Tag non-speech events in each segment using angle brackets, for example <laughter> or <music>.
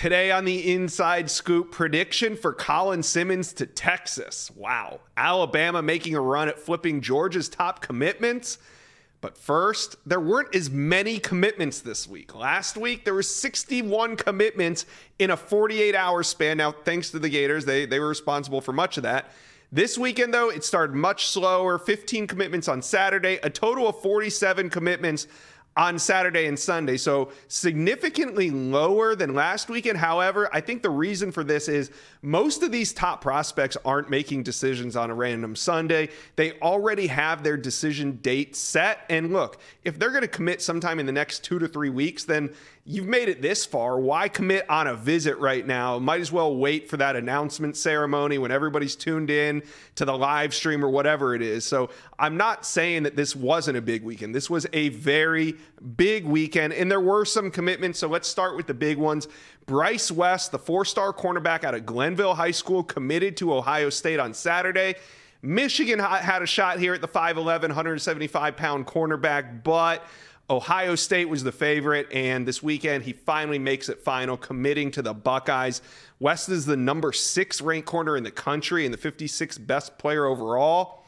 today on the Inside Scoop prediction for Colin Simmons to Texas. Wow. Alabama making a run at flipping Georgia's top commitments. But first, there weren't as many commitments this week. Last week, there were 61 commitments in a 48 hour span. Now, thanks to the Gators, they, they were responsible for much of that. This weekend, though, it started much slower 15 commitments on Saturday, a total of 47 commitments on Saturday and Sunday. So significantly lower than last weekend. However, I think the reason for this is most of these top prospects aren't making decisions on a random Sunday. They already have their decision date set. And look, if they're going to commit sometime in the next two to three weeks, then you've made it this far. Why commit on a visit right now? Might as well wait for that announcement ceremony when everybody's tuned in to the live stream or whatever it is. So I'm not saying that this wasn't a big weekend. This was a very big weekend, and there were some commitments. So let's start with the big ones. Bryce West, the four star cornerback out of Glenville High School, committed to Ohio State on Saturday. Michigan had a shot here at the 5'11, 175 pound cornerback, but Ohio State was the favorite, and this weekend he finally makes it final, committing to the Buckeyes. West is the number six ranked corner in the country and the 56th best player overall.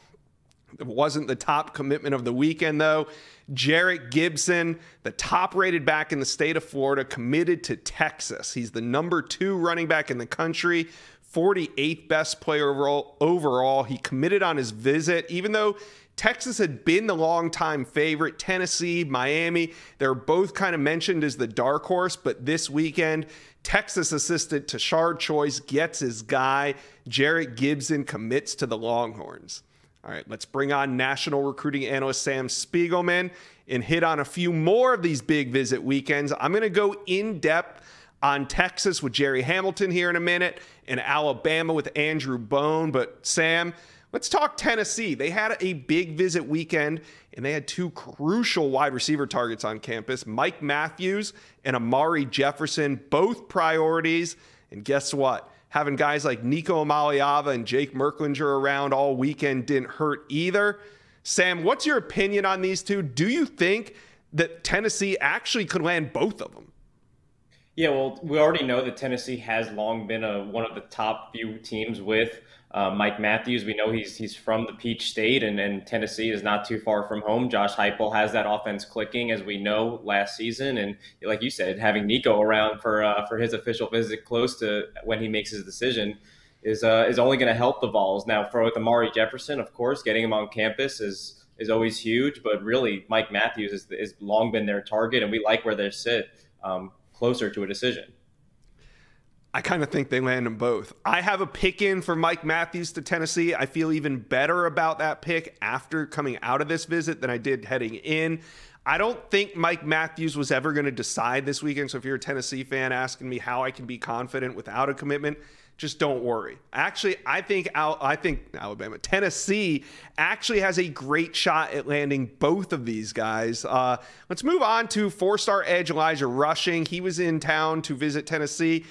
It wasn't the top commitment of the weekend, though. Jerrick Gibson, the top rated back in the state of Florida, committed to Texas. He's the number two running back in the country, 48th best player overall. overall. He committed on his visit, even though Texas had been the longtime favorite. Tennessee, Miami, they're both kind of mentioned as the dark horse, but this weekend, Texas assistant Tashard Choice gets his guy. Jerrick Gibson commits to the Longhorns. All right, let's bring on national recruiting analyst Sam Spiegelman and hit on a few more of these big visit weekends. I'm going to go in depth on Texas with Jerry Hamilton here in a minute and Alabama with Andrew Bone. But Sam, Let's talk Tennessee. They had a big visit weekend and they had two crucial wide receiver targets on campus Mike Matthews and Amari Jefferson, both priorities. And guess what? Having guys like Nico Iamaleava and Jake Merklinger around all weekend didn't hurt either. Sam, what's your opinion on these two? Do you think that Tennessee actually could land both of them? Yeah, well, we already know that Tennessee has long been a, one of the top few teams with uh, Mike Matthews, we know he's he's from the Peach State, and, and Tennessee is not too far from home. Josh Heupel has that offense clicking, as we know last season, and like you said, having Nico around for uh, for his official visit close to when he makes his decision is uh, is only going to help the Vols. Now, for with Amari Jefferson, of course, getting him on campus is is always huge, but really, Mike Matthews has, long been their target, and we like where they sit um, closer to a decision. I kind of think they land them both. I have a pick in for Mike Matthews to Tennessee. I feel even better about that pick after coming out of this visit than I did heading in. I don't think Mike Matthews was ever going to decide this weekend. So if you're a Tennessee fan asking me how I can be confident without a commitment, just don't worry. Actually, I think Al- I think Alabama, Tennessee actually has a great shot at landing both of these guys. Uh, let's move on to four-star edge Elijah Rushing. He was in town to visit Tennessee.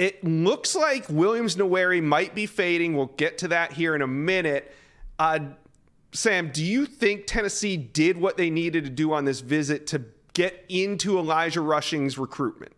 It looks like Williams Nwaneri might be fading. We'll get to that here in a minute. Uh, Sam, do you think Tennessee did what they needed to do on this visit to get into Elijah Rushing's recruitment?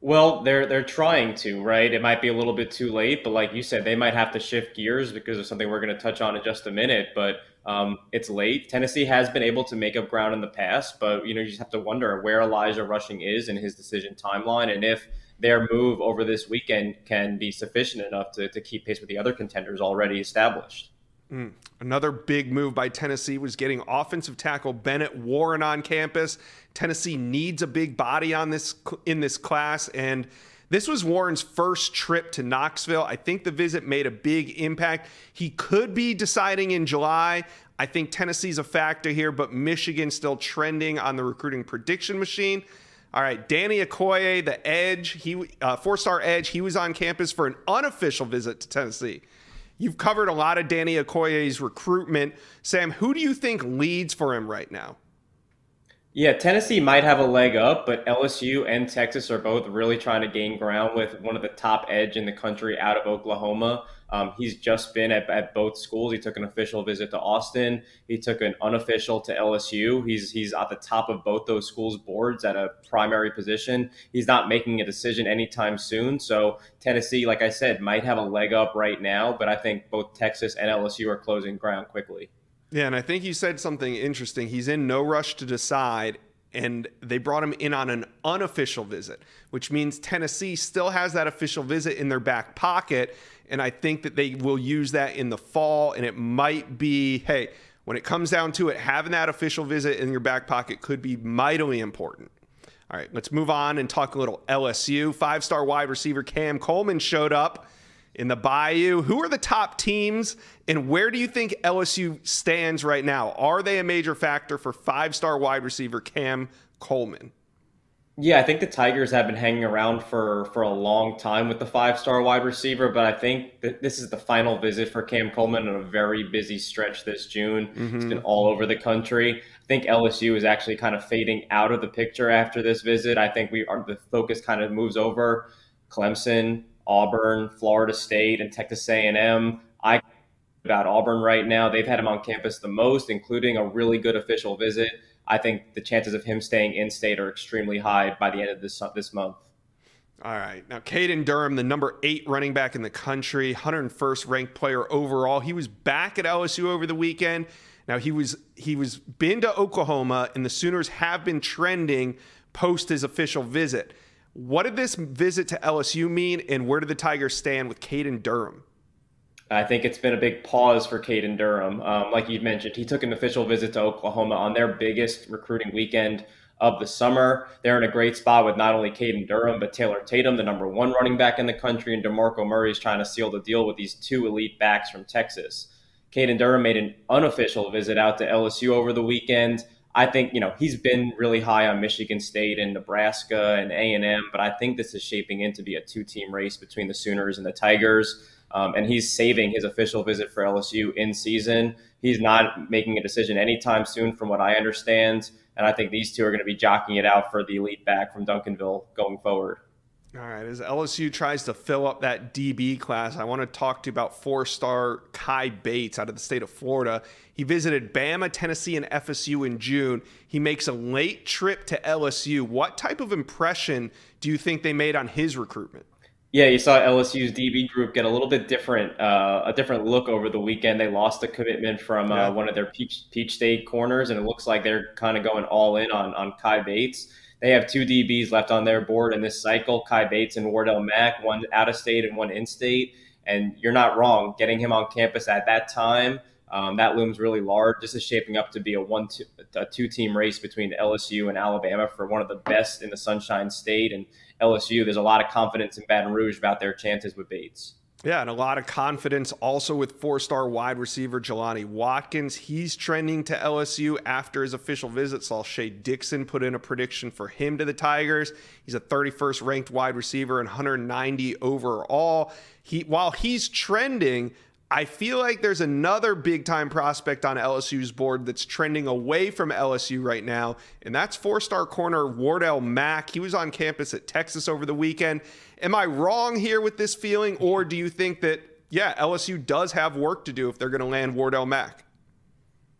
Well, they're they're trying to, right? It might be a little bit too late, but like you said, they might have to shift gears because of something we're going to touch on in just a minute. But um, it's late. Tennessee has been able to make up ground in the past, but you know you just have to wonder where Elijah Rushing is in his decision timeline, and if their move over this weekend can be sufficient enough to, to keep pace with the other contenders already established. Mm. Another big move by Tennessee was getting offensive tackle Bennett Warren on campus. Tennessee needs a big body on this in this class and this was Warren's first trip to Knoxville. I think the visit made a big impact. He could be deciding in July. I think Tennessee's a factor here, but Michigan still trending on the recruiting prediction machine. All right, Danny Okoye, the edge, he uh, four-star edge, he was on campus for an unofficial visit to Tennessee. You've covered a lot of Danny Okoye's recruitment. Sam, who do you think leads for him right now? Yeah, Tennessee might have a leg up, but LSU and Texas are both really trying to gain ground with one of the top edge in the country out of Oklahoma. Um, he's just been at, at both schools. He took an official visit to Austin. He took an unofficial to LSU. He's he's at the top of both those schools' boards at a primary position. He's not making a decision anytime soon. So Tennessee, like I said, might have a leg up right now, but I think both Texas and LSU are closing ground quickly. Yeah, and I think you said something interesting. He's in no rush to decide, and they brought him in on an unofficial visit, which means Tennessee still has that official visit in their back pocket. And I think that they will use that in the fall. And it might be, hey, when it comes down to it, having that official visit in your back pocket could be mightily important. All right, let's move on and talk a little LSU. Five star wide receiver Cam Coleman showed up in the Bayou. Who are the top teams, and where do you think LSU stands right now? Are they a major factor for five star wide receiver Cam Coleman? Yeah, I think the Tigers have been hanging around for for a long time with the five star wide receiver, but I think that this is the final visit for Cam Coleman in a very busy stretch this June. Mm-hmm. It's been all over the country. I think LSU is actually kind of fading out of the picture after this visit. I think we are the focus kind of moves over Clemson, Auburn, Florida State, and Texas A&M. I about Auburn right now. They've had him on campus the most, including a really good official visit. I think the chances of him staying in state are extremely high by the end of this this month. All right. Now, Caden Durham, the number eight running back in the country, 101st ranked player overall. He was back at LSU over the weekend. Now he was he was been to Oklahoma, and the Sooners have been trending post his official visit. What did this visit to LSU mean, and where did the Tigers stand with Caden Durham? I think it's been a big pause for Caden Durham. Um, like you mentioned, he took an official visit to Oklahoma on their biggest recruiting weekend of the summer. They're in a great spot with not only Caden Durham, but Taylor Tatum, the number one running back in the country, and DeMarco Murray is trying to seal the deal with these two elite backs from Texas. Caden Durham made an unofficial visit out to LSU over the weekend. I think you know he's been really high on Michigan State and Nebraska and A and M, but I think this is shaping in to be a two-team race between the Sooners and the Tigers. Um, and he's saving his official visit for LSU in season. He's not making a decision anytime soon, from what I understand. And I think these two are going to be jockeying it out for the elite back from Duncanville going forward. All right, as LSU tries to fill up that DB class, I want to talk to you about four star Kai Bates out of the state of Florida. He visited Bama, Tennessee, and FSU in June. He makes a late trip to LSU. What type of impression do you think they made on his recruitment? Yeah, you saw LSU's DB group get a little bit different, uh, a different look over the weekend. They lost a commitment from uh, yeah. one of their Peach, Peach State corners, and it looks like they're kind of going all in on on Kai Bates. They have two DBs left on their board in this cycle Kai Bates and Wardell Mack, one out of state and one in state. And you're not wrong. Getting him on campus at that time, um, that looms really large. This is shaping up to be a one two, a two team race between LSU and Alabama for one of the best in the Sunshine State. And LSU, there's a lot of confidence in Baton Rouge about their chances with Bates. Yeah, and a lot of confidence also with four star wide receiver Jelani Watkins. He's trending to LSU after his official visit. Saw Shea Dixon put in a prediction for him to the Tigers. He's a 31st ranked wide receiver and 190 overall. He while he's trending, I feel like there's another big time prospect on LSU's board that's trending away from LSU right now, and that's four star corner Wardell Mack. He was on campus at Texas over the weekend. Am I wrong here with this feeling, or do you think that, yeah, LSU does have work to do if they're going to land Wardell Mack?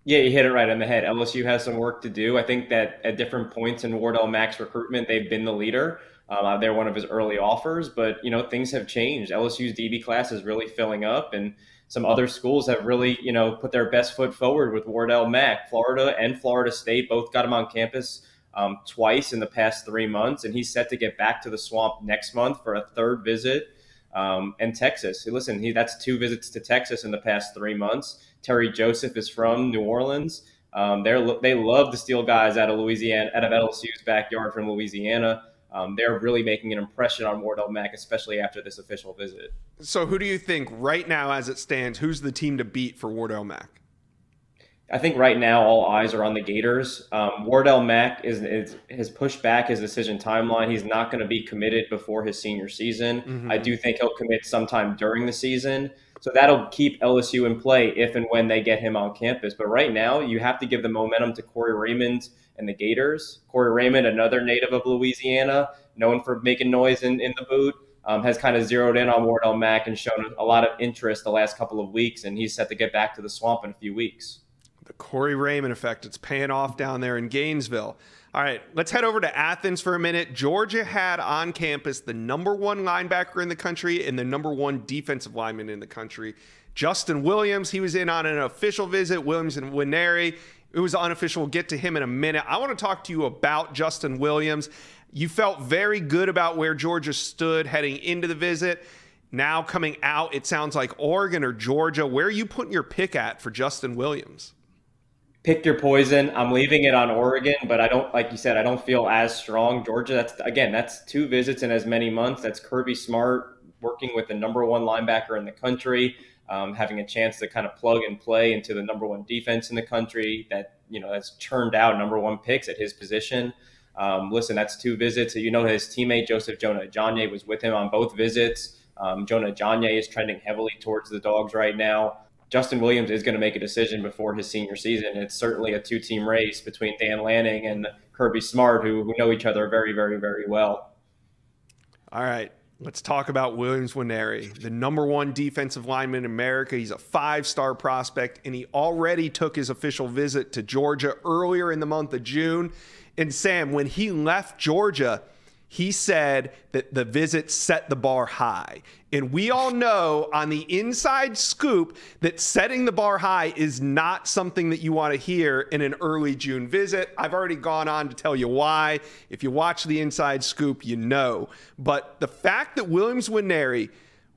Yeah, you hit it right on the head. LSU has some work to do. I think that at different points in Wardell Mack's recruitment, they've been the leader. Um, they're one of his early offers, but you know things have changed. LSU's DB class is really filling up, and some other schools have really, you know, put their best foot forward with Wardell Mack. Florida and Florida State both got him on campus um, twice in the past three months, and he's set to get back to the swamp next month for a third visit. Um, and Texas, listen, he, that's two visits to Texas in the past three months. Terry Joseph is from New Orleans. Um, they they love to steal guys out of Louisiana, out of LSU's backyard from Louisiana um, they're really making an impression on Wardell Mack, especially after this official visit. So, who do you think right now, as it stands, who's the team to beat for Wardell Mack? I think right now all eyes are on the Gators. Um, Wardell Mack is, is, has pushed back his decision timeline. He's not going to be committed before his senior season. Mm-hmm. I do think he'll commit sometime during the season. So that'll keep LSU in play if and when they get him on campus. But right now, you have to give the momentum to Corey Raymond and the Gators. Corey Raymond, another native of Louisiana, known for making noise in, in the boot, um, has kind of zeroed in on Wardell Mack and shown a lot of interest the last couple of weeks, and he's set to get back to the swamp in a few weeks. The Corey Raymond effect, it's paying off down there in Gainesville. All right, let's head over to Athens for a minute. Georgia had on campus the number one linebacker in the country and the number one defensive lineman in the country. Justin Williams, he was in on an official visit. Williams and Nwaneri, it was unofficial. We'll get to him in a minute. I want to talk to you about Justin Williams. You felt very good about where Georgia stood heading into the visit. Now coming out, it sounds like Oregon or Georgia. Where are you putting your pick at for Justin Williams? Pick your poison. I'm leaving it on Oregon, but I don't, like you said, I don't feel as strong. Georgia, that's again, that's two visits in as many months. That's Kirby Smart working with the number one linebacker in the country, um, having a chance to kind of plug and play into the number one defense in the country that you know has churned out number one picks at his position. Um, listen, that's two visits. You know, his teammate Joseph Jonah Ajonye was with him on both visits. Um, Jonah Ajonye is trending heavily towards the dogs right now. Justin Williams is going to make a decision before his senior season. It's certainly a two team race between Dan Lanning and Kirby Smart, who, who know each other very, very, very well. All right. Let's talk about Williams Nwaneri, the number one defensive lineman in America. He's a five star prospect, and he already took his official visit to Georgia earlier in the month of June. And Sam, when he left Georgia, he said that the visit set the bar high. And we all know on the inside scoop that setting the bar high is not something that you want to hear in an early June visit. I've already gone on to tell you why. If you watch the inside scoop, you know. But the fact that Williams Nwaneri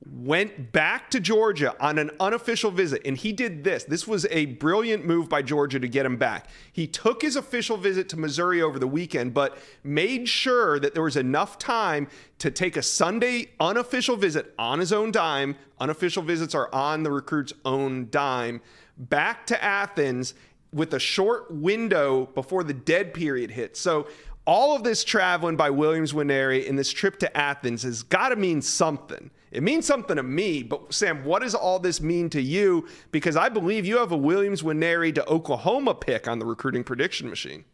went back to Georgia on an unofficial visit, and he did this. This was a brilliant move by Georgia to get him back. He took his official visit to Missouri over the weekend, but made sure that there was enough time to take a Sunday unofficial visit on his own dime. Unofficial visits are on the recruit's own dime. Back to Athens with a short window before the dead period hits. So all of this traveling by Williams Nwaneri in this trip to Athens has got to mean something. It means something to me, but Sam, what does all this mean to you? Because I believe you have a Williams Nwaneri to Oklahoma pick on the recruiting prediction machine.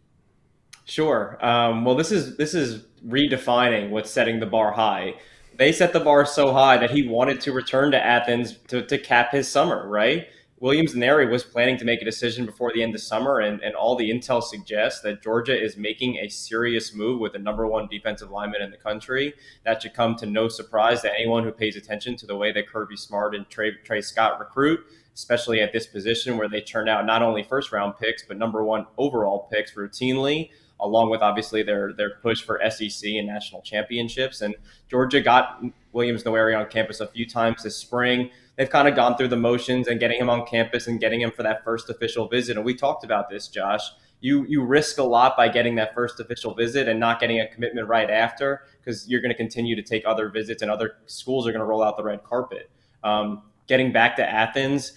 Sure. Um, well, this is this is redefining what's setting the bar high. They set the bar so high that he wanted to return to Athens to, to cap his summer, right? Williams Nwaneri was planning to make a decision before the end of summer, and, and all the intel suggests that Georgia is making a serious move with the number one defensive lineman in the country. That should come to no surprise to anyone who pays attention to the way that Kirby Smart and Trey, Tray Scott recruit, especially at this position where they turn out not only first round picks, but number one overall picks routinely along with obviously their their push for SEC and national championships. And Georgia got Williams Nwaneri on campus a few times this spring they've kind of gone through the motions and getting him on campus and getting him for that first official visit. And we talked about this, Josh. You you risk a lot by getting that first official visit and not getting a commitment right after because you're going to continue to take other visits and other schools are going to roll out the red carpet. Um, getting back to Athens,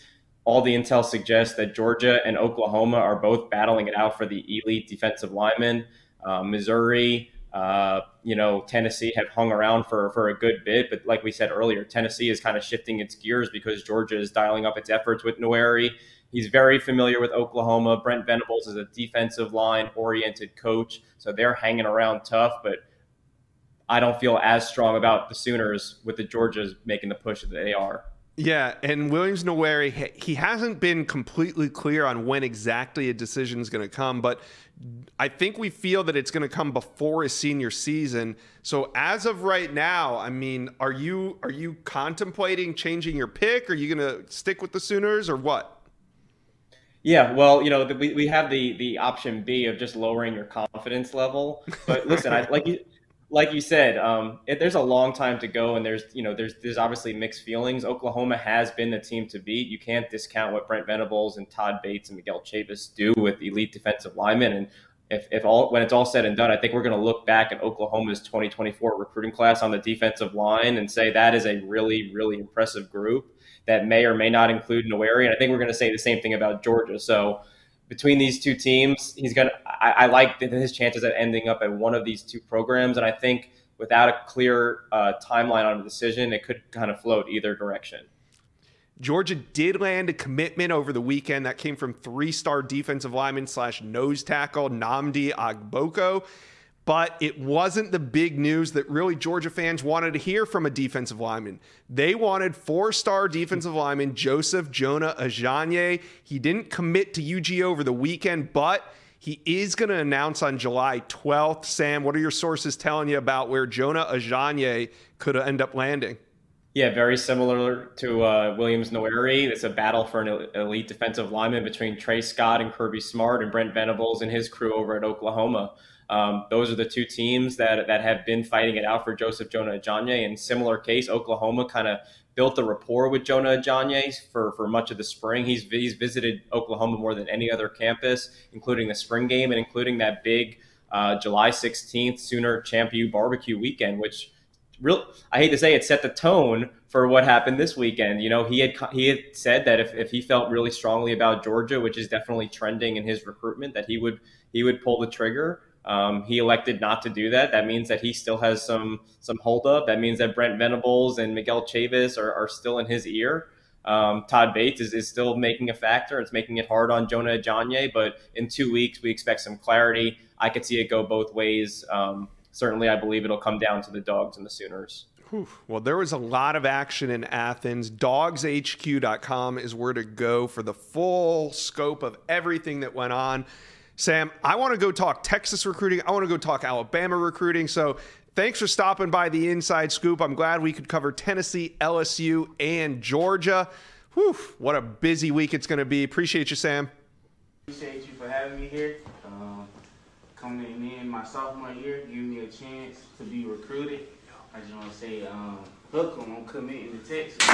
all the intel suggests that Georgia and Oklahoma are both battling it out for the elite defensive linemen. Uh, Missouri, uh, you know, Tennessee have hung around for, for a good bit, but like we said earlier, Tennessee is kind of shifting its gears because Georgia is dialing up its efforts with Nwaneri. He's very familiar with Oklahoma. Brent Venables is a defensive line oriented coach, so they're hanging around tough, but I don't feel as strong about the Sooners with the Georgias making the push that they are. Yeah, and Williams Nwaneri, he hasn't been completely clear on when exactly a decision is going to come, but I think we feel that it's going to come before his senior season. So as of right now, I mean, are you are you contemplating changing your pick? Are you going to stick with the Sooners or what? Yeah, well, you know, we, we have the the option B of just lowering your confidence level. But listen, I like you like you said, um, it, there's a long time to go, and there's you know there's there's obviously mixed feelings. Oklahoma has been the team to beat. You can't discount what Brent Venables and Todd Bates and Miguel Chavis do with elite defensive linemen. And if, if all when it's all said and done, I think we're going to look back at Oklahoma's 2024 recruiting class on the defensive line and say that is a really really impressive group that may or may not include Nwaneri. And I think we're going to say the same thing about Georgia. So between these two teams, he's gonna. I, I, like his chances at ending up at one of these two programs, and I think without a clear uh, timeline on a decision, it could kind of float either direction. Georgia did land a commitment over the weekend that came from three star defensive lineman slash nose tackle Nnamdi Ogboko. But it wasn't the big news that really Georgia fans wanted to hear from a defensive lineman. They wanted four star defensive lineman Joseph Jonah Ajonye. He didn't commit to UG over the weekend, but he is going to announce on July 12th. Sam, what are your sources telling you about where Jonah Ajonye could end up landing? Yeah, very similar to uh, Williams Nwaneri. It's a battle for an elite defensive lineman between Tray Scott and Kirby Smart and Brent Venables and his crew over at Oklahoma. Um, those are the two teams that that have been fighting it out for Joseph Jonah Ajonye. In similar case, Oklahoma kind of built a rapport with Jonah Ajonye for, for much of the spring. He's he's visited Oklahoma more than any other campus, including the spring game and including that big uh, July 16th Sooner Champion Barbecue weekend, which real I hate to say it set the tone for what happened this weekend. You know, he had he had said that if, if he felt really strongly about Georgia, which is definitely trending in his recruitment, that he would he would pull the trigger. Um, he elected not to do that. That means that he still has some some holdup. That means that Brent Venables and Miguel Chavis are, are still in his ear. Um, Todd Bates is, is still making a factor. It's making it hard on Jonah Ajonye, but in two weeks we expect some clarity. I could see it go both ways. Um, certainly, I believe it'll come down to the Dogs and the Sooners. Well, there was a lot of action in Athens. Dogshq.com is where to go for the full scope of everything that went on. Sam, I want to go talk Texas recruiting. I want to go talk Alabama recruiting. So thanks for stopping by the Inside Scoop. I'm glad we could cover Tennessee, LSU, and Georgia. Whew, what a busy week it's going to be. Appreciate you, Sam. Appreciate you for having me here. Um, coming in my sophomore year, giving me a chance to be recruited. I just want to say, um, hook them, I'm committing to Texas.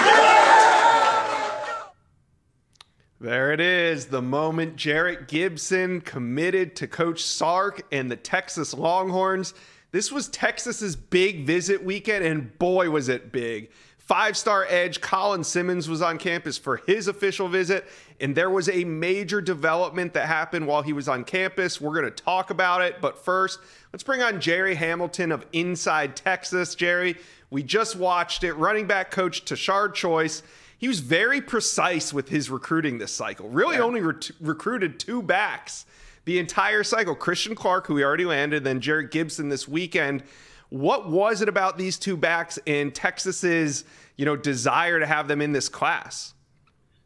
There it is. The moment Jerrick Gibson committed to Coach Sark and the Texas Longhorns. This was Texas's big visit weekend, and boy, was it big. Five star edge Colin Simmons was on campus for his official visit, and there was a major development that happened while he was on campus. We're going to talk about it, but first, let's bring on Jerry Hamilton of Inside Texas. Jerry, we just watched it. Running back coach Tashard Choice he was very precise with his recruiting this cycle. Really yeah. only re- recruited two backs the entire cycle. Christian Clark, who he already landed, then Jerrick Gibson this weekend. What was it about these two backs and Texas's, you know, desire to have them in this class?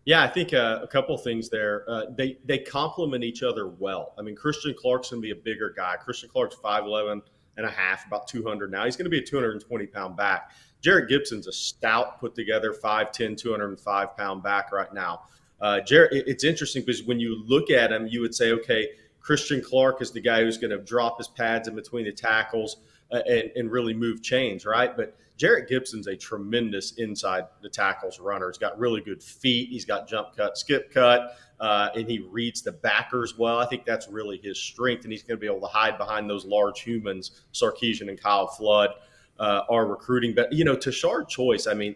Yeah, I think uh, a couple things there. Uh, they they complement each other well. I mean, Christian Clark's going to be a bigger guy. Christian Clark's 5'11 and a half, about 200 now. He's going to be a 220 pound back. Jerrick Gibson's a stout, put together 5'10, 205 pound back right now. Uh, Jerrick, it's interesting because when you look at him, you would say, okay, Christian Clark is the guy who's going to drop his pads in between the tackles uh, and, and, really move chains, right? But Jerrick Gibson's a tremendous inside the tackles runner. He's got really good feet. He's got jump cut, skip cut, uh, and he reads the backers well. I think that's really his strength, and he's going to be able to hide behind those large humans, Sarkisian and Kyle Flood uh, are recruiting. But you know, Tashard Choice, I mean,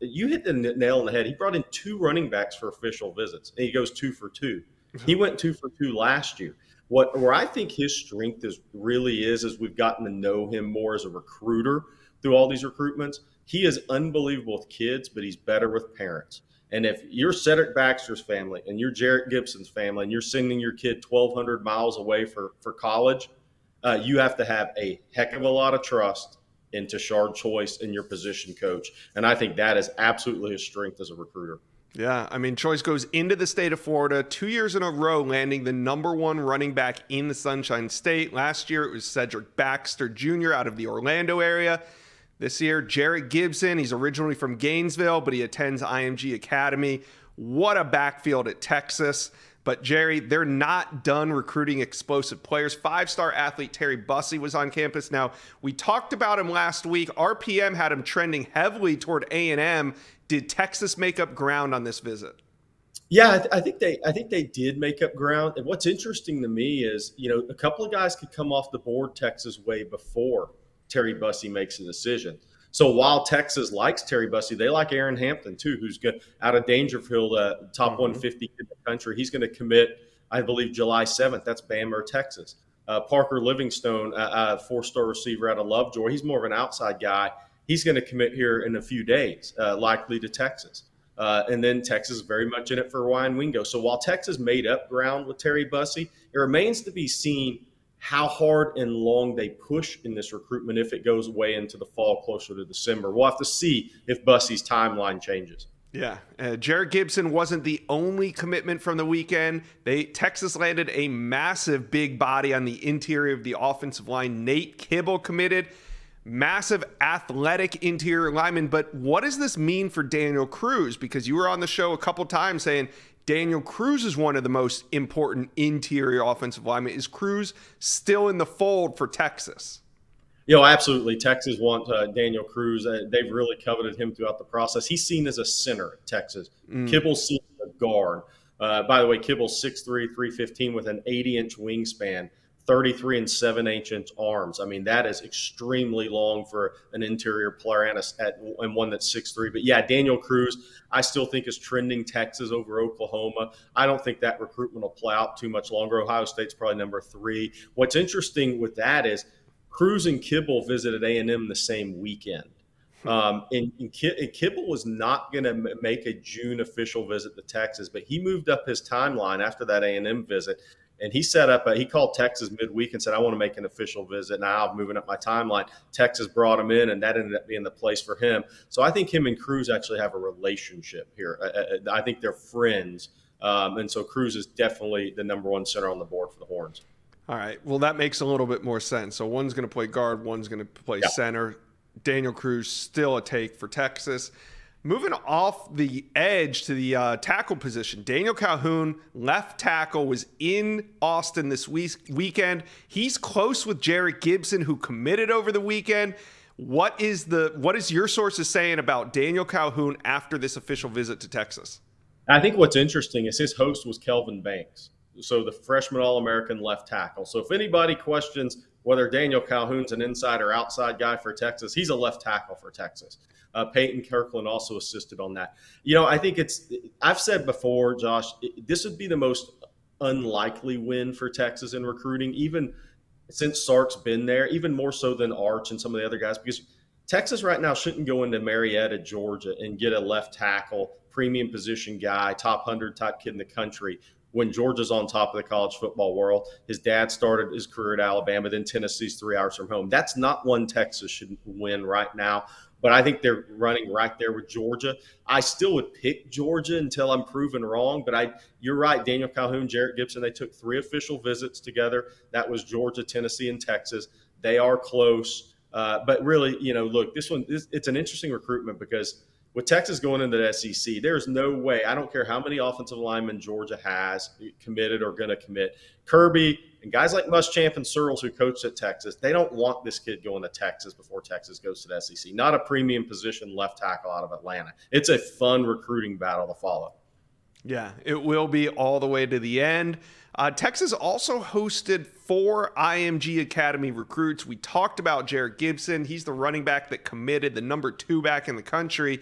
you hit the nail on the head. He brought in two running backs for official visits, and he goes two for two. Mm-hmm. He went two for two last year. What where I think his strength is really is as we've gotten to know him more as a recruiter through all these recruitments. He is unbelievable with kids, but he's better with parents. And if you're Cedric Baxter's family and you're Jerrick Gibson's family and you're sending your kid 1,200 miles away for, for college, uh, you have to have a heck of a lot of trust into Tashard Choice and your position coach. And I think that is absolutely his strength as a recruiter. Yeah, I mean, Choice goes into the state of Florida two years in a row, landing the number one running back in the Sunshine State. Last year, it was Cedric Baxter Jr. out of the Orlando area. This year, Jerrick Gibson. He's originally from Gainesville, but he attends IMG Academy. What a backfield at Texas. But Jerry, they're not done recruiting explosive players. Five star athlete Terry Bussey was on campus. Now, we talked about him last week. RPM had him trending heavily toward A&M. Did Texas make up ground on this visit? Yeah, I, th- I, think they I think they did make up ground. And what's interesting to me is, you know, a couple of guys could come off the board Texas way before Terry Bussey makes a decision. So while Texas likes Terry Bussey, they like Aaron Hampton too, who's good out of Daingerfield, uh, top mm-hmm. 150 in the country. He's going to commit, I believe, July 7th. That's Bamber, Texas. Uh, Parker Livingstone, a four-star receiver out of Lovejoy. He's more of an outside guy. He's going to commit here in a few days, uh, likely to Texas. Uh, and then Texas is very much in it for Ryan Wingo. So while Texas made up ground with Terry Bussey, it remains to be seen how hard and long they push in this recruitment if it goes way into the fall, closer to December. We'll have to see if Bussey's timeline changes. Yeah, uh, Jerrick Gibson wasn't the only commitment from the weekend. They Texas landed a massive big body on the interior of the offensive line. Nate Kibble committed, massive athletic interior lineman. But what does this mean for Daniel Cruz? Because you were on the show a couple times saying Daniel Cruz is one of the most important interior offensive linemen. Is Cruz still in the fold for Texas? You know, absolutely. Texas want uh, Daniel Cruz. Uh, they've really coveted him throughout the process. He's seen as a center at Texas. Mm. Kibble's seen as a guard. Uh, by the way, Kibble's 6'3", 315 with an 80-inch wingspan. 33 and 7 inch arms. I mean, that is extremely long for an interior player and, a, at, and one that's 6'3. But yeah, Daniel Cruz, I still think is trending Texas over Oklahoma. I don't think that recruitment will play out too much longer. Ohio State's probably number three. What's interesting with that is Cruz and Kibble visited A&M the same weekend. Um, and, and, Kibble was not going to make a June official visit to Texas, but he moved up his timeline after that A&M visit and he set up a, he called Texas midweek and said, I want to make an official visit. Now I'm moving up my timeline. Texas brought him in, and that ended up being the place for him. So I think him and Cruz actually have a relationship here. I, I think they're friends. Um, and so Cruz is definitely the number one center on the board for the Horns. All right. Well, that makes a little bit more sense. So one's going to play guard, one's going to play yeah. center. Daniel Cruz still a take for Texas. Moving off the edge to the uh, tackle position, Daniel Calhoun, left tackle, was in Austin this week- weekend. He's close with Jerrick Gibson, who committed over the weekend. What is the what is your sources saying about Daniel Calhoun after this official visit to Texas? I think what's interesting is his host was Kelvin Banks, so the freshman All American left tackle. So if anybody questions whether Daniel Calhoun's an inside or outside guy for Texas, he's a left tackle for Texas. Uh, Peyton Kirkland also assisted on that. You know, I think it's, I've said before, Josh, this would be the most unlikely win for Texas in recruiting, even since Sark's been there, even more so than Arch and some of the other guys, because Texas right now shouldn't go into Marietta, Georgia, and get a left tackle, premium position guy, top 100 type kid in the country when Georgia's on top of the college football world. His dad started his career at Alabama, then Tennessee's three hours from home. That's not one Texas should win right now but I think they're running right there with Georgia. I still would pick Georgia until I'm proven wrong. But I, you're right, Daniel Calhoun, Jerrick Gibson, they took three official visits together. That was Georgia, Tennessee, and Texas. They are close. Uh, but really, you know, look, this one, this, it's an interesting recruitment because with Texas going into the SEC, there's no way. I don't care how many offensive linemen Georgia has committed or going to commit. Kirby and guys like Muschamp and Searels, who coached at Texas, they don't want this kid going to Texas before Texas goes to the SEC. Not a premium position left tackle out of Atlanta. It's a fun recruiting battle to follow. Yeah, it will be all the way to the end. Uh, Texas also hosted four IMG Academy recruits. We talked about Jared Gibson. He's the running back that committed, the number two back in the country.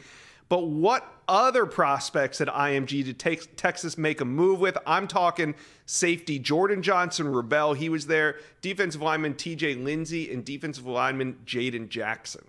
But what other prospects at IMG did take Texas make a move with? I'm talking safety Jordan Johnson Rubell. He was there. Defensive lineman TJ Lindsey and defensive lineman Jaden Jackson.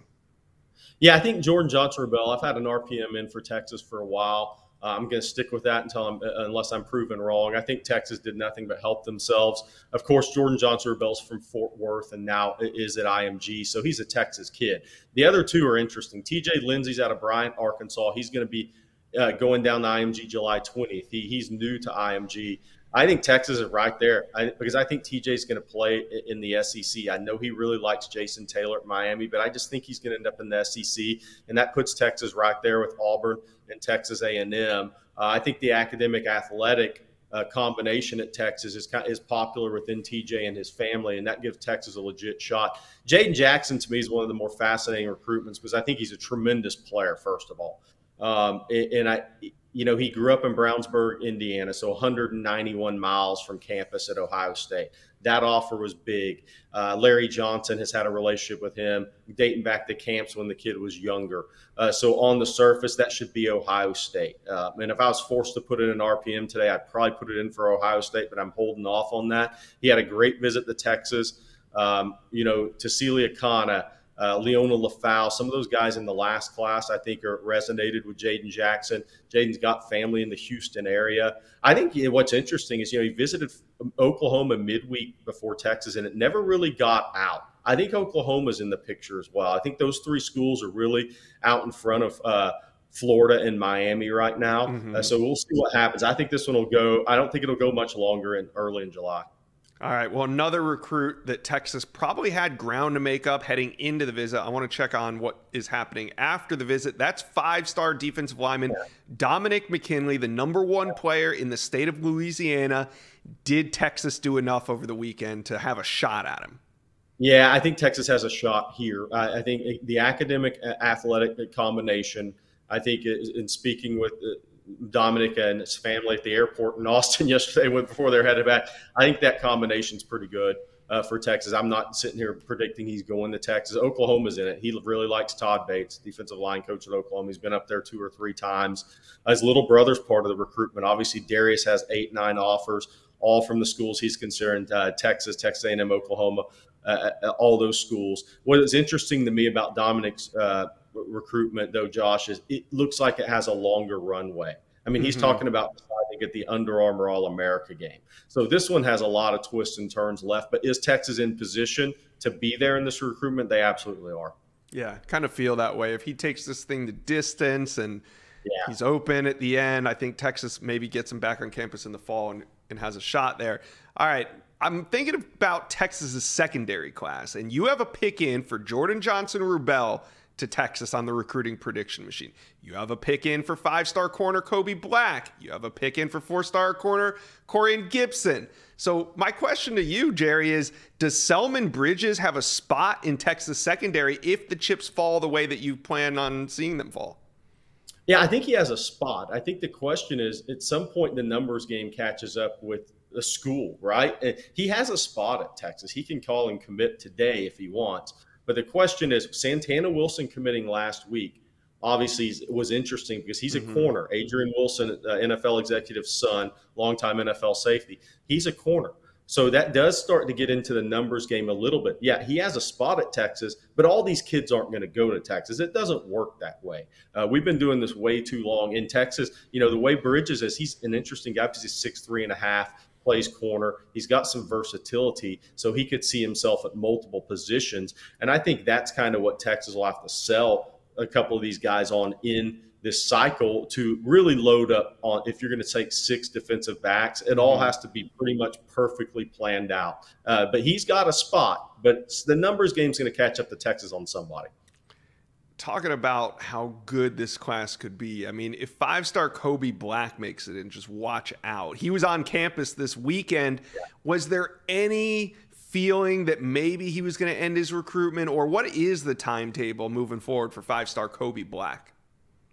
Yeah, I think Jordan Johnson Rubell. I've had an RPM in for Texas for a while. Uh, I'm going to stick with that until I'm, uh, unless I'm proven wrong. I think Texas did nothing but help themselves. Of course, Jordan Johnson Rubell's from Fort Worth and now is at IMG, so he's a Texas kid. The other two are interesting. TJ Lindsey's out of Bryant, Arkansas. He's going to be uh, going down to IMG July 20th. He, he's new to IMG. I think Texas is right there I, because I think TJ is going to play in the SEC. I know he really likes Jason Taylor at Miami, but I just think he's going to end up in the SEC, and that puts Texas right there with Auburn and Texas A&M. Uh, I think the academic athletic uh, combination at Texas is is popular within TJ and his family, and that gives Texas a legit shot. Jaden Jackson to me is one of the more fascinating recruitments because I think he's a tremendous player. First of all, um, and I you know, he grew up in Brownsburg, Indiana, so 191 miles from campus at Ohio State. That offer was big. Uh, Larry Johnson has had a relationship with him dating back to camps when the kid was younger. Uh, so on the surface, that should be Ohio State. Uh, and if I was forced to put in RPM today, I'd probably put it in for Ohio State, but I'm holding off on that. He had a great visit to Texas. Um, you know, Tausili Akana uh, Liona Lefau, some of those guys in the last class, I think, are resonated with Jaden Jackson. Jaden's got family in the Houston area. I think what's interesting is, you know, he visited Oklahoma midweek before Texas, and it never really got out. I think Oklahoma's in the picture as well. I think those three schools are really out in front of uh, Florida and Miami right now. Mm-hmm. Uh, so we'll see what happens. I think this one will go. I don't think it'll go much longer in early in July. All right. Well, another recruit that Texas probably had ground to make up heading into the visit. I want to check on what is happening after the visit. That's five star defensive lineman Dominic McKinley, the number one player in the state of Louisiana. Did Texas do enough over the weekend to have a shot at him? Yeah, I think Texas has a shot here. I, think the academic uh, athletic combination, I think, in speaking with uh, Dominic and his family at the airport in Austin <laughs> yesterday went before they're headed back. I think that combination is pretty good uh, for Texas. I'm not sitting here predicting he's going to Texas. Oklahoma's in it. He really likes Todd Bates, defensive line coach at Oklahoma. He's been up there two or three times. His little brother's part of the recruitment. Obviously, Darius has eight, nine offers, all from the schools he's concerned: uh, Texas, Texas A&M, Oklahoma. Uh, uh, all those schools. What is interesting to me about Dominic's uh, recruitment, though, Josh, is it looks like it has a longer runway. I mean, he's mm-hmm. talking about deciding at the Under Armour All America game. So this one has a lot of twists and turns left. But is Texas in position to be there in this recruitment? They absolutely are. Yeah, kind of feel that way. If he takes this thing to distance and yeah. he's open at the end, I think Texas maybe gets him back on campus in the fall and, and has a shot there. All right. I'm thinking about Texas's secondary class, and you have a pick in for Jordan Johnson Rubell to Texas on the recruiting prediction machine. You have a pick in for five star corner Kobe Black. You have a pick in for four star corner Corian Gibson. So, my question to you, Jerry, is Does Selman Bridges have a spot in Texas secondary if the chips fall the way that you plan on seeing them fall? Yeah, I think he has a spot. I think the question is at some point the numbers game catches up with the school, right? He has a spot at Texas. He can call and commit today if he wants. But the question is Santana Wilson committing last week obviously was interesting because he's a mm-hmm. corner. Adrian Wilson, uh, NFL executive son, longtime NFL safety. He's a corner. So that does start to get into the numbers game a little bit. Yeah, he has a spot at Texas, but all these kids aren't going to go to Texas. It doesn't work that way. Uh, we've been doing this way too long in Texas. You know, the way Bridges is, he's an interesting guy because he's six three and a half plays corner. He's got some versatility, so he could see himself at multiple positions. And I think that's kind of what Texas will have to sell a couple of these guys on in this cycle to really load up on if you're going to take six defensive backs it all mm-hmm. has to be pretty much perfectly planned out uh, but he's got a spot but the numbers game's going to catch up to texas on somebody talking about how good this class could be. I mean, if five star Kobe Black makes it and just watch out. He was on campus this weekend. Was there any feeling that maybe he was going to end his recruitment, or what is the timetable moving forward for five star Kobe Black?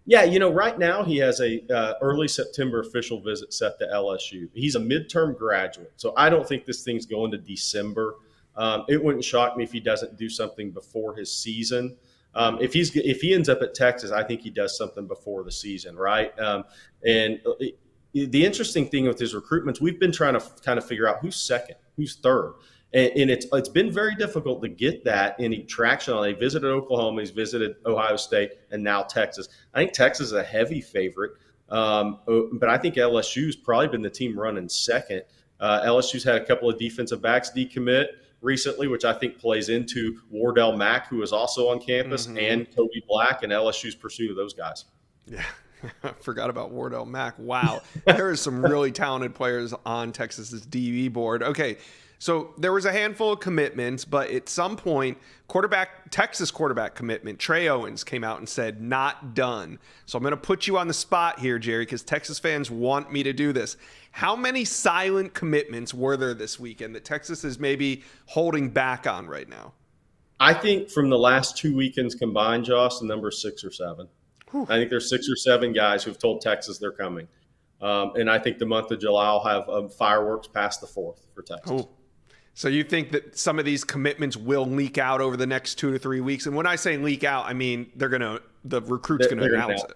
Yeah, you know, right now he has a uh, early September official visit set to LSU. He's a midterm graduate, so I don't think this thing's going to December. Um, it wouldn't shock me if he doesn't do something before his season. Um, if he's if he ends up at Texas, I think he does something before the season, right? Um, and it, the interesting thing with his recruitments, we've been trying to kind of figure out who's second, who's third. And, and it's it's been very difficult to get that any traction on. He visited Oklahoma, he's visited Ohio State, and now Texas. I think Texas is a heavy favorite, um, but I think LSU's probably been the team running second. Uh, LSU's had a couple of defensive backs decommit recently, which I think plays into Wardell Mack, who is also on campus, mm-hmm. and Kobe Black and LSU's pursuit of those guys. Yeah. <laughs> I forgot about Wardell Mack. Wow. <laughs> there are some really talented players on Texas's DB board. Okay. So there was a handful of commitments, but at some point, quarterback Texas quarterback commitment Trey Owens came out and said not done. So I'm going to put you on the spot here, Jerry, because Texas fans want me to do this. How many silent commitments were there this weekend that Texas is maybe holding back on right now? I think from the last two weekends combined, Josh, the number is six or seven. Whew. I think there's six or seven guys who've told Texas they're coming. Um, and I think the month of July will have um, fireworks past the fourth for Texas. So you think that some of these commitments will leak out over the next two to three weeks? And when I say leak out, I mean they're gonna the recruits going to announce it.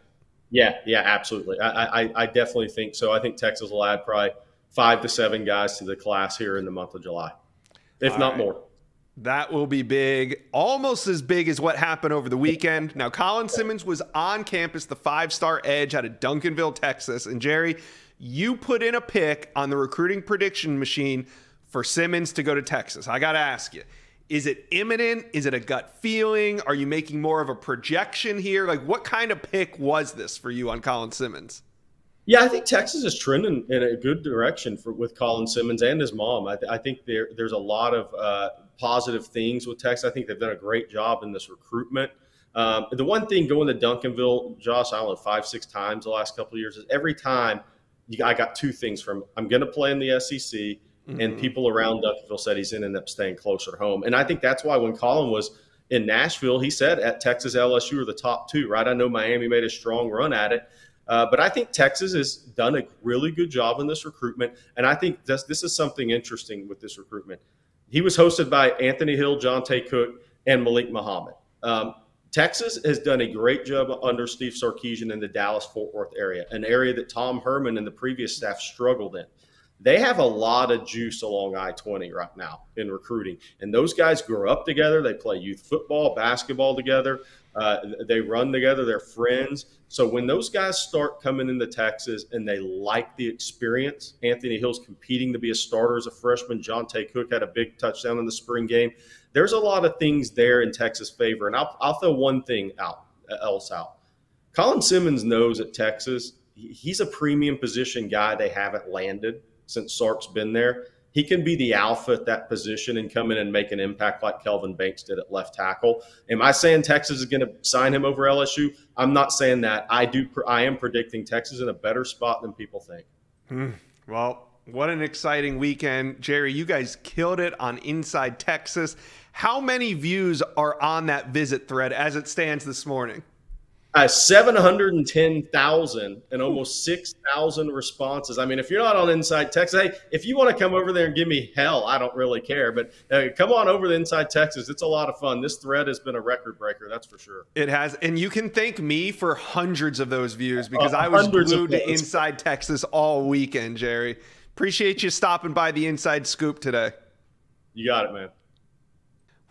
Yeah, yeah, absolutely. I, I, I definitely think so. I think Texas will add probably five to seven guys to the class here in the month of July, if All not right. more. That will be big, almost as big as what happened over the weekend. Now, Colin Simmons was on campus, the five star edge out of Duncanville, Texas. And Jerry, you put in a pick on the recruiting prediction machine for Simmons to go to Texas. I got to ask you, is it imminent? Is it a gut feeling? Are you making more of a projection here? Like, what kind of pick was this for you on Colin Simmons? Yeah, I think Texas is trending in a good direction for with Colin Simmons and his mom. I, th- I think there, there's a lot of uh, positive things with Texas. I think they've done a great job in this recruitment. Um, the one thing going to Duncanville, Josh, I don't know, five, six times the last couple of years is every time you, I got two things from I'm going to play in the SEC, mm-hmm. and people around Duncanville said he's to up staying closer home. And I think that's why when Colin was in Nashville, he said at Texas, LSU are the top two, right? I know Miami made a strong run at it. Uh, but I think Texas has done a really good job in this recruitment. And I think this, this is something interesting with this recruitment. He was hosted by Anthony Hill, Johntay Cook, and Malik Muhammad. Um, Texas has done a great job under Steve Sarkisian in the Dallas Fort Worth area, an area that Tom Herman and the previous staff struggled in. They have a lot of juice along I 20 right now in recruiting. And those guys grew up together. They play youth football, basketball together. Uh, they run together. They're friends. So when those guys start coming into Texas and they like the experience, Anthony Hill's competing to be a starter as a freshman. Johntay Cook had a big touchdown in the spring game. There's a lot of things there in Texas' favor, and I'll, I'll throw one thing out else out. Colin Simmons knows at Texas he's a premium position guy. They haven't landed since Sark's been there he can be the alpha at that position and come in and make an impact like Kelvin Banks did at left tackle. Am I saying Texas is going to sign him over LSU? I'm not saying that. I do. I am predicting Texas in a better spot than people think. Hmm. Well, what an exciting weekend, Jerry! You guys killed it on Inside Texas. How many views are on that visit thread as it stands this morning? Uh, 710,000 and almost 6,000 responses. I mean, if you're not on Inside Texas, hey, if you want to come over there and give me hell, I don't really care. But uh, come on over to Inside Texas. It's a lot of fun. This thread has been a record breaker, that's for sure. It has. And you can thank me for hundreds of those views because uh, I was glued to Inside Texas all weekend, Jerry. Appreciate you stopping by the Inside Scoop today. You got it, man.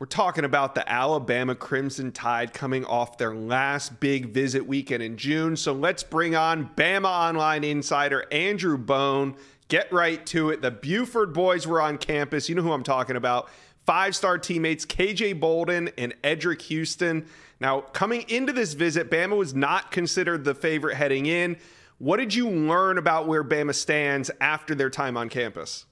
We're talking about the Alabama Crimson Tide coming off their last big visit weekend in June. So let's bring on Bama Online insider Andrew Bone. Get right to it. The Buford boys were on campus. You know who I'm talking about. Five star teammates KJ Bolden and Eddrick Houston. Now, coming into this visit, Bama was not considered the favorite heading in. What did you learn about where Bama stands after their time on campus?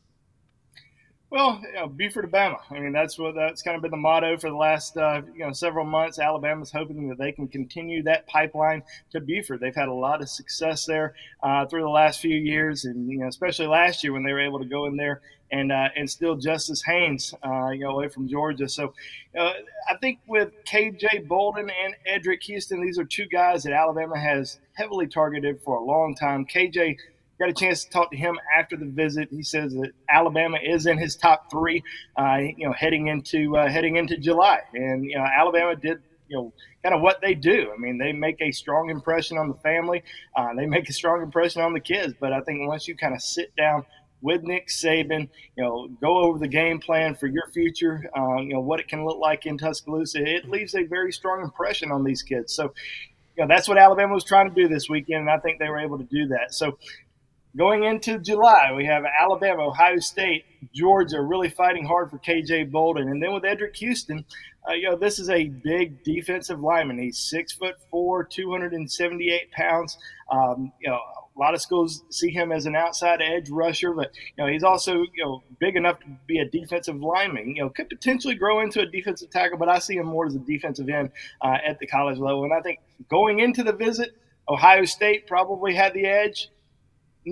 Well, you know, Buford, Alabama. I mean, that's what that's kind of been the motto for the last uh, you know several months. Alabama's hoping that they can continue that pipeline to Buford. They've had a lot of success there uh, through the last few years, and you know, especially last year when they were able to go in there and uh, and still Justice Haynes, uh, you know, away from Georgia. So, uh, I think with KJ Bolden and Eddrick Houston, these are two guys that Alabama has heavily targeted for a long time. KJ got a chance to talk to him after the visit. He says that Alabama is in his top three, uh, you know, heading into uh, heading into July, and you know, Alabama did. You know, kind of what they do. I mean, they make a strong impression on the family. Uh, they make a strong impression on the kids. But I think once you kind of sit down with Nick Saban, you know, go over the game plan for your future, uh, you know, what it can look like in Tuscaloosa, it leaves a very strong impression on these kids. So, you know, that's what Alabama was trying to do this weekend, and I think they were able to do that. So, Going into July, we have Alabama, Ohio State, Georgia really fighting hard for KJ Bolden, and then with Eddrick Houston, uh, you know this is a big defensive lineman. He's six foot four, 278 pounds. Um, you know, a lot of schools see him as an outside edge rusher, but you know he's also you know big enough to be a defensive lineman. You know, could potentially grow into a defensive tackle, but I see him more as a defensive end uh, at the college level. And I think going into the visit, Ohio State probably had the edge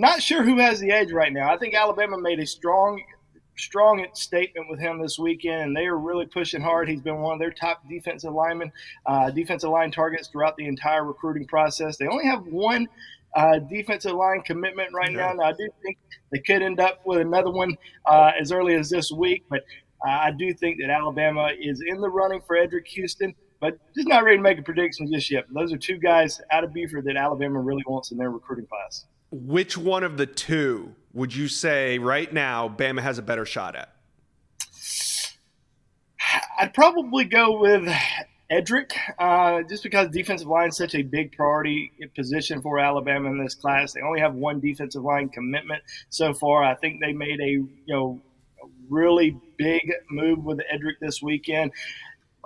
not sure who has the edge right now. I think Alabama made a strong, strong statement with him this weekend, and they are really pushing hard. He's been one of their top defensive linemen, uh, defensive line targets throughout the entire recruiting process. They only have one uh, defensive line commitment right now. Now, I do think they could end up with another one uh, as early as this week, but uh, I do think that Alabama is in the running for Eddrick Houston. But just not ready to make a prediction just yet. Those are two guys out of Buford that Alabama really wants in their recruiting class which one of the two would you say right now Bama has a better shot at? I'd probably go with Eddrick, uh, just because defensive line is such a big priority position for Alabama in this class. They only have one defensive line commitment so far. I think they made a you know really big move with Eddrick this weekend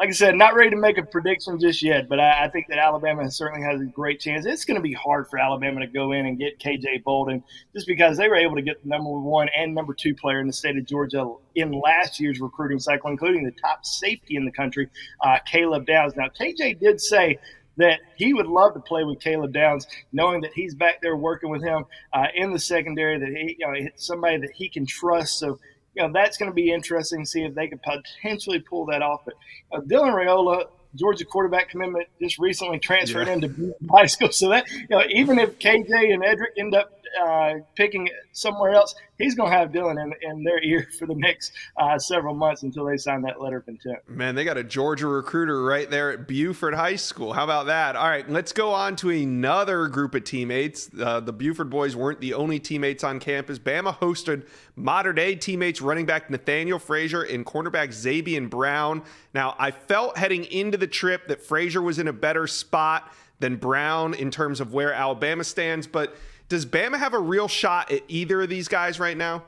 like I said, not ready to make a prediction just yet, but I, I think that Alabama certainly has a great chance. It's going to be hard for Alabama to go in and get KJ Bolden just because they were able to get the number one and number two player in the state of Georgia in last year's recruiting cycle, including the top safety in the country, uh, Caleb Downs. Now, KJ did say that he would love to play with Caleb Downs, knowing that he's back there working with him uh, in the secondary, that he, you know, somebody that he can trust. So you know, that's going to be interesting to see if they could potentially pull that off. But uh, Dylan Raiola, Georgia quarterback commitment, just recently transferred yeah. into <laughs> high school. So that, you know, even if KJ and Eddrick end up uh, picking somewhere else, he's going to have Dylan in, in their <laughs> ear for the next uh, several months until they sign that letter of intent. Man, they got a Georgia recruiter right there at Buford High School. How about that? All right, let's go on to another group of teammates. Uh, the Buford boys weren't the only teammates on campus. Bama hosted Mater Dei teammates running back Nathaniel Frazier and cornerback Zabien Brown. Now, I felt heading into the trip that Frazier was in a better spot than Brown in terms of where Alabama stands, but – does Bama have a real shot at either of these guys right now?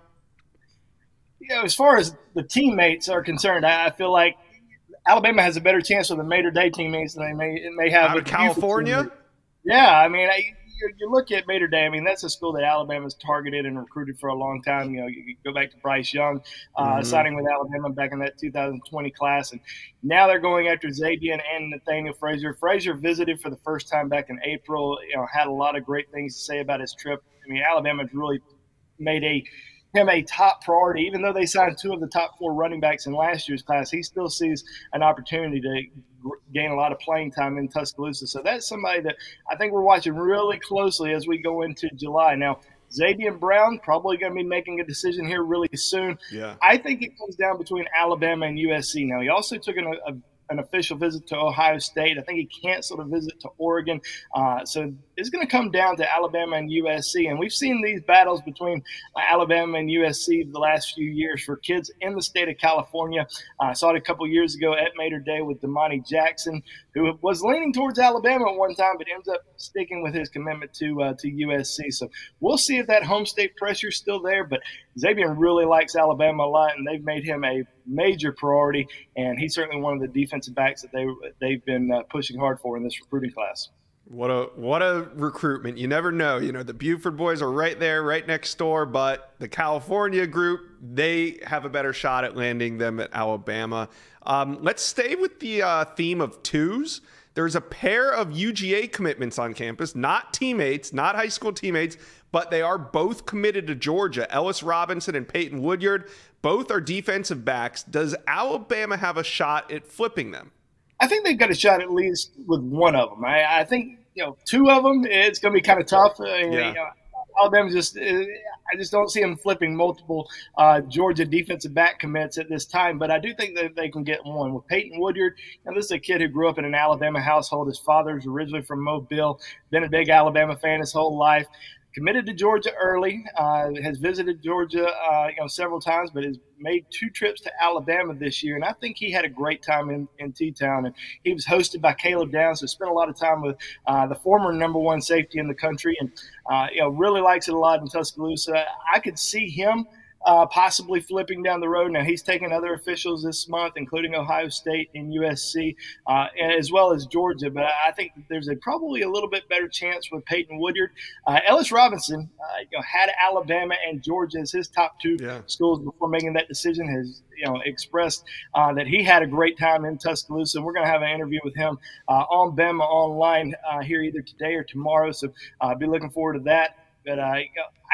You know, as far as the teammates are concerned, I feel like Alabama has a better chance with the Mater Dei teammates than they may may have out of California. Yeah, I mean, I, you, you look at Mater Dei. I mean, that's a school that Alabama's targeted and recruited for a long time. You know, you, go back to Bryce Young uh, mm-hmm. signing with Alabama back in that 2020 class, and now they're going after Zabien and Nathaniel Frazier. Frazier visited for the first time back in April. You know, had a lot of great things to say about his trip. I mean, Alabama's really made a him a top priority. Even though they signed two of the top four running backs in last year's class, he still sees an opportunity to gain a lot of playing time in Tuscaloosa. So that's somebody that I think we're watching really closely as we go into July. Now, Zabien Brown probably going to be making a decision here really soon. Yeah. I think it comes down between Alabama and USC. Now, he also took an, a an official visit to Ohio State. I think he canceled a visit to Oregon. Uh, so it's going to come down to Alabama and USC. And we've seen these battles between uh, Alabama and USC the last few years for kids in the state of California. Uh, I saw it a couple years ago at Mater Dei with Domani Jackson, who was leaning towards Alabama at one time, but ends up sticking with his commitment to uh, to USC. So we'll see if that home state pressure is still there. But Zabien really likes Alabama a lot, and they've made him a major priority. And he's certainly one of the defensive backs that they they've been uh, pushing hard for in this recruiting class. What a what a recruitment! You never know. You know the Buford boys are right there, right next door, but the California group they have a better shot at landing them at Alabama. Um, let's stay with the uh, theme of twos. There's a pair of UGA commitments on campus, not teammates, not high school teammates, but they are both committed to Georgia. Ellis Robinson and Peyton Woodyard, both are defensive backs. Does Alabama have a shot at flipping them? I think they've got a shot at least with one of them. I, I think you know two of them. It's going to be kind of tough. Uh, yeah. You know, Alabama just, uh, I just don't see them flipping multiple uh, Georgia defensive back commits at this time. But I do think that they can get one with Peyton Woodyard. And this is a kid who grew up in an Alabama household. His father was originally from Mobile, been a big Alabama fan his whole life committed to Georgia early. Uh, has visited Georgia, uh, you know, several times, but has made two trips to Alabama this year, and I think he had a great time in, in T-Town. And he was hosted by Caleb Downs, who spent a lot of time with uh, the former number one safety in the country, and uh, you know, really likes it a lot in Tuscaloosa. I could see him uh, possibly flipping down the road. Now he's taken other officials this month, including Ohio State and USC, uh, as well as Georgia. But I think there's a probably a little bit better chance with Peyton Woodyard. Uh, Ellis Robinson, uh, you know, had Alabama and Georgia as his top two yeah. schools before making that decision. Has you know expressed uh, that he had a great time in Tuscaloosa. We're going to have an interview with him uh, on Bama online here either today or tomorrow. So I'll be looking forward to that. But uh,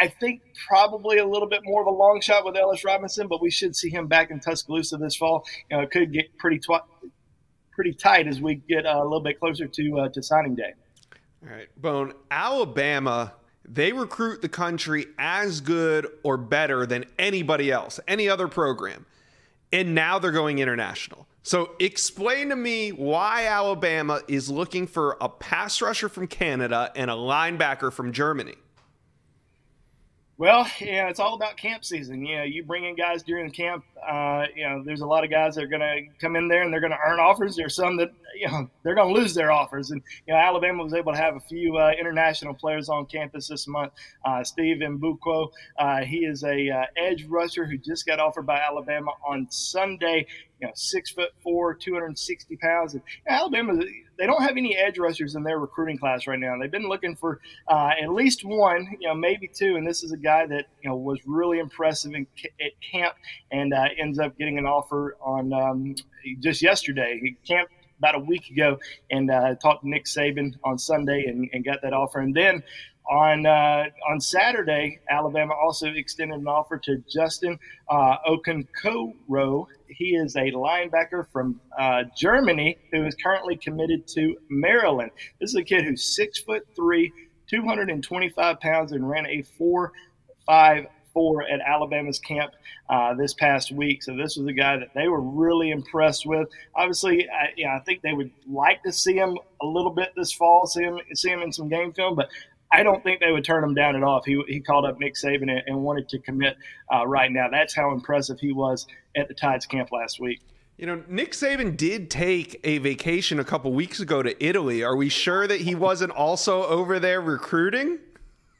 I think probably a little bit more of a long shot with Ellis Robinson, but we should see him back in Tuscaloosa this fall. You know, it could get pretty tw- pretty tight as we get uh, a little bit closer to uh, to signing day. All right, Bone. Alabama, they recruit the country as good or better than anybody else, any other program, and now they're going international. So explain to me why Alabama is looking for a pass rusher from Canada and a linebacker from Germany. Well, yeah, it's all about camp season. You know, you bring in guys during camp. Uh, you know, there's a lot of guys that are going to come in there and they're going to earn offers. There's some that you know they're going to lose their offers. And you know, Alabama was able to have a few uh, international players on campus this month. Uh, Steve Mbukwo, uh, he is a uh, edge rusher who just got offered by Alabama on Sunday. You know, six foot four, 260 pounds. And Alabama they don't have any edge rushers in their recruiting class right now. They've been looking for uh, at least one, you know, maybe two. And this is a guy that you know was really impressive in, at camp and uh, ends up getting an offer on um, just yesterday. He camped about a week ago and uh, talked to Nick Saban on Sunday and, and got that offer. And then on uh, on Saturday, Alabama also extended an offer to Justin uh, Okokoro. He is a linebacker from uh, Germany who is currently committed to Maryland. This is a kid who's six foot three, 225 pounds, and ran a four five four at Alabama's camp uh, this past week. So this was a guy that they were really impressed with. Obviously, I, you know, I think they would like to see him a little bit this fall, see him see him in some game film, but I don't think they would turn him down at all if he, he called up Nick Saban and, and wanted to commit uh, right now. That's how impressive he was at the Tides camp last week. You know, Nick Saban did take a vacation a couple weeks ago to Italy. Are we sure that he wasn't also over there recruiting?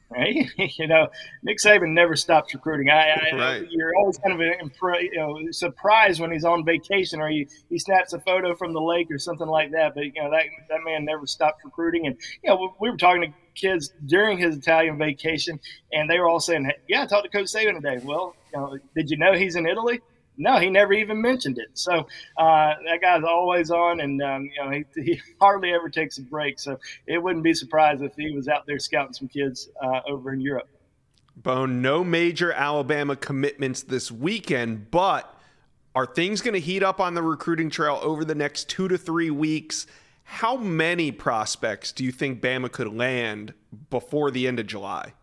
right? <laughs> you know, Nick Saban never stops recruiting. I, I right. you're always kind of impre- you know surprised when he's on vacation or he, he snaps a photo from the lake or something like that. But you know that that man never stops recruiting. And you know, we were talking to kids during his Italian vacation, and they were all saying, "Yeah, I talked to Coach Saban today." Well, you know, did you know he's in Italy? No, he never even mentioned it. So uh, that guy's always on, and um, you know he, he, hardly ever takes a break. So it wouldn't be surprised if he was out there scouting some kids uh, over in Europe. Bone, no major Alabama commitments this weekend, but are things going to heat up on the recruiting trail over the next two to three weeks? How many prospects do you think Bama could land before the end of July?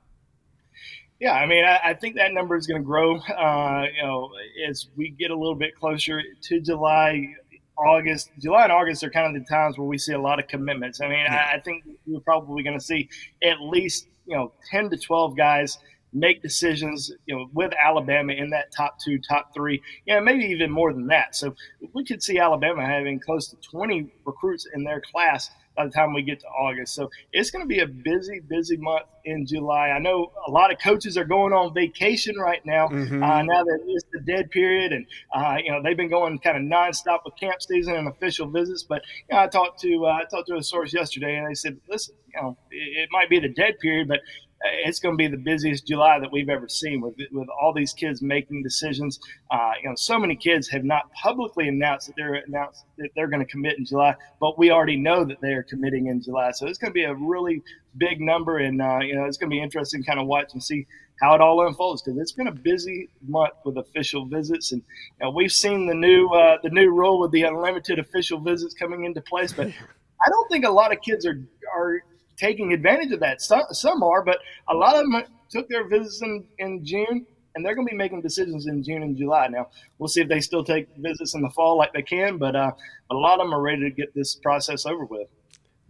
Yeah, I mean, I, I think that number is going to grow. Uh, you know, as we get a little bit closer to July, August, July and August are kind of the times where we see a lot of commitments. I mean, yeah. I, I think we're probably going to see at least you know ten to twelve guys make decisions, you know, with Alabama in that top two, top three, yeah, maybe even more than that. So we could see Alabama having close to 20 recruits in their class by the time we get to August. So it's going to be a busy, busy month in July. I know a lot of coaches are going on vacation right now. Mm-hmm. Uh, now that it's the dead period, and uh, you know they've been going kind of nonstop with camp season and official visits. But you know, I talked to uh, I talked to a source yesterday, and they said, listen, you know, it, it might be the dead period, but it's going to be the busiest July that we've ever seen with with all these kids making decisions. Uh, you know, so many kids have not publicly announced that they're announced that they're going to commit in July, but we already know that they are committing in July. So it's going to be a really big number, and uh, you know, it's going to be interesting to kind of watch and see how it all unfolds because it's been a busy month with official visits, and you know, we've seen the new uh, the new rule with the unlimited official visits coming into place, but. <laughs> I don't think a lot of kids are are taking advantage of that. Some, some are, but a lot of them took their visits in, in June, and they're going to be making decisions in June and July. Now, we'll see if they still take visits in the fall like they can, but uh, a lot of them are ready to get this process over with.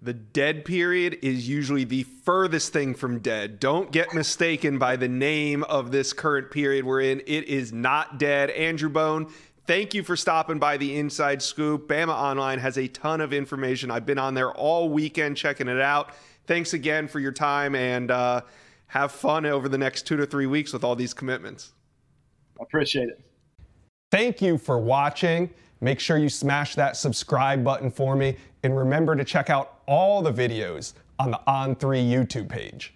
The dead period is usually the furthest thing from dead. Don't get mistaken by the name of this current period we're in. It is not dead. Andrew Bone, thank you for stopping by the Inside Scoop. Bama Online has a ton of information. I've been on there all weekend checking it out thanks again for your time and uh, have fun over the next two to three weeks with all these commitments. I appreciate it. Thank you for watching. Make sure you smash that subscribe button for me and remember to check out all the videos on the On3 YouTube page.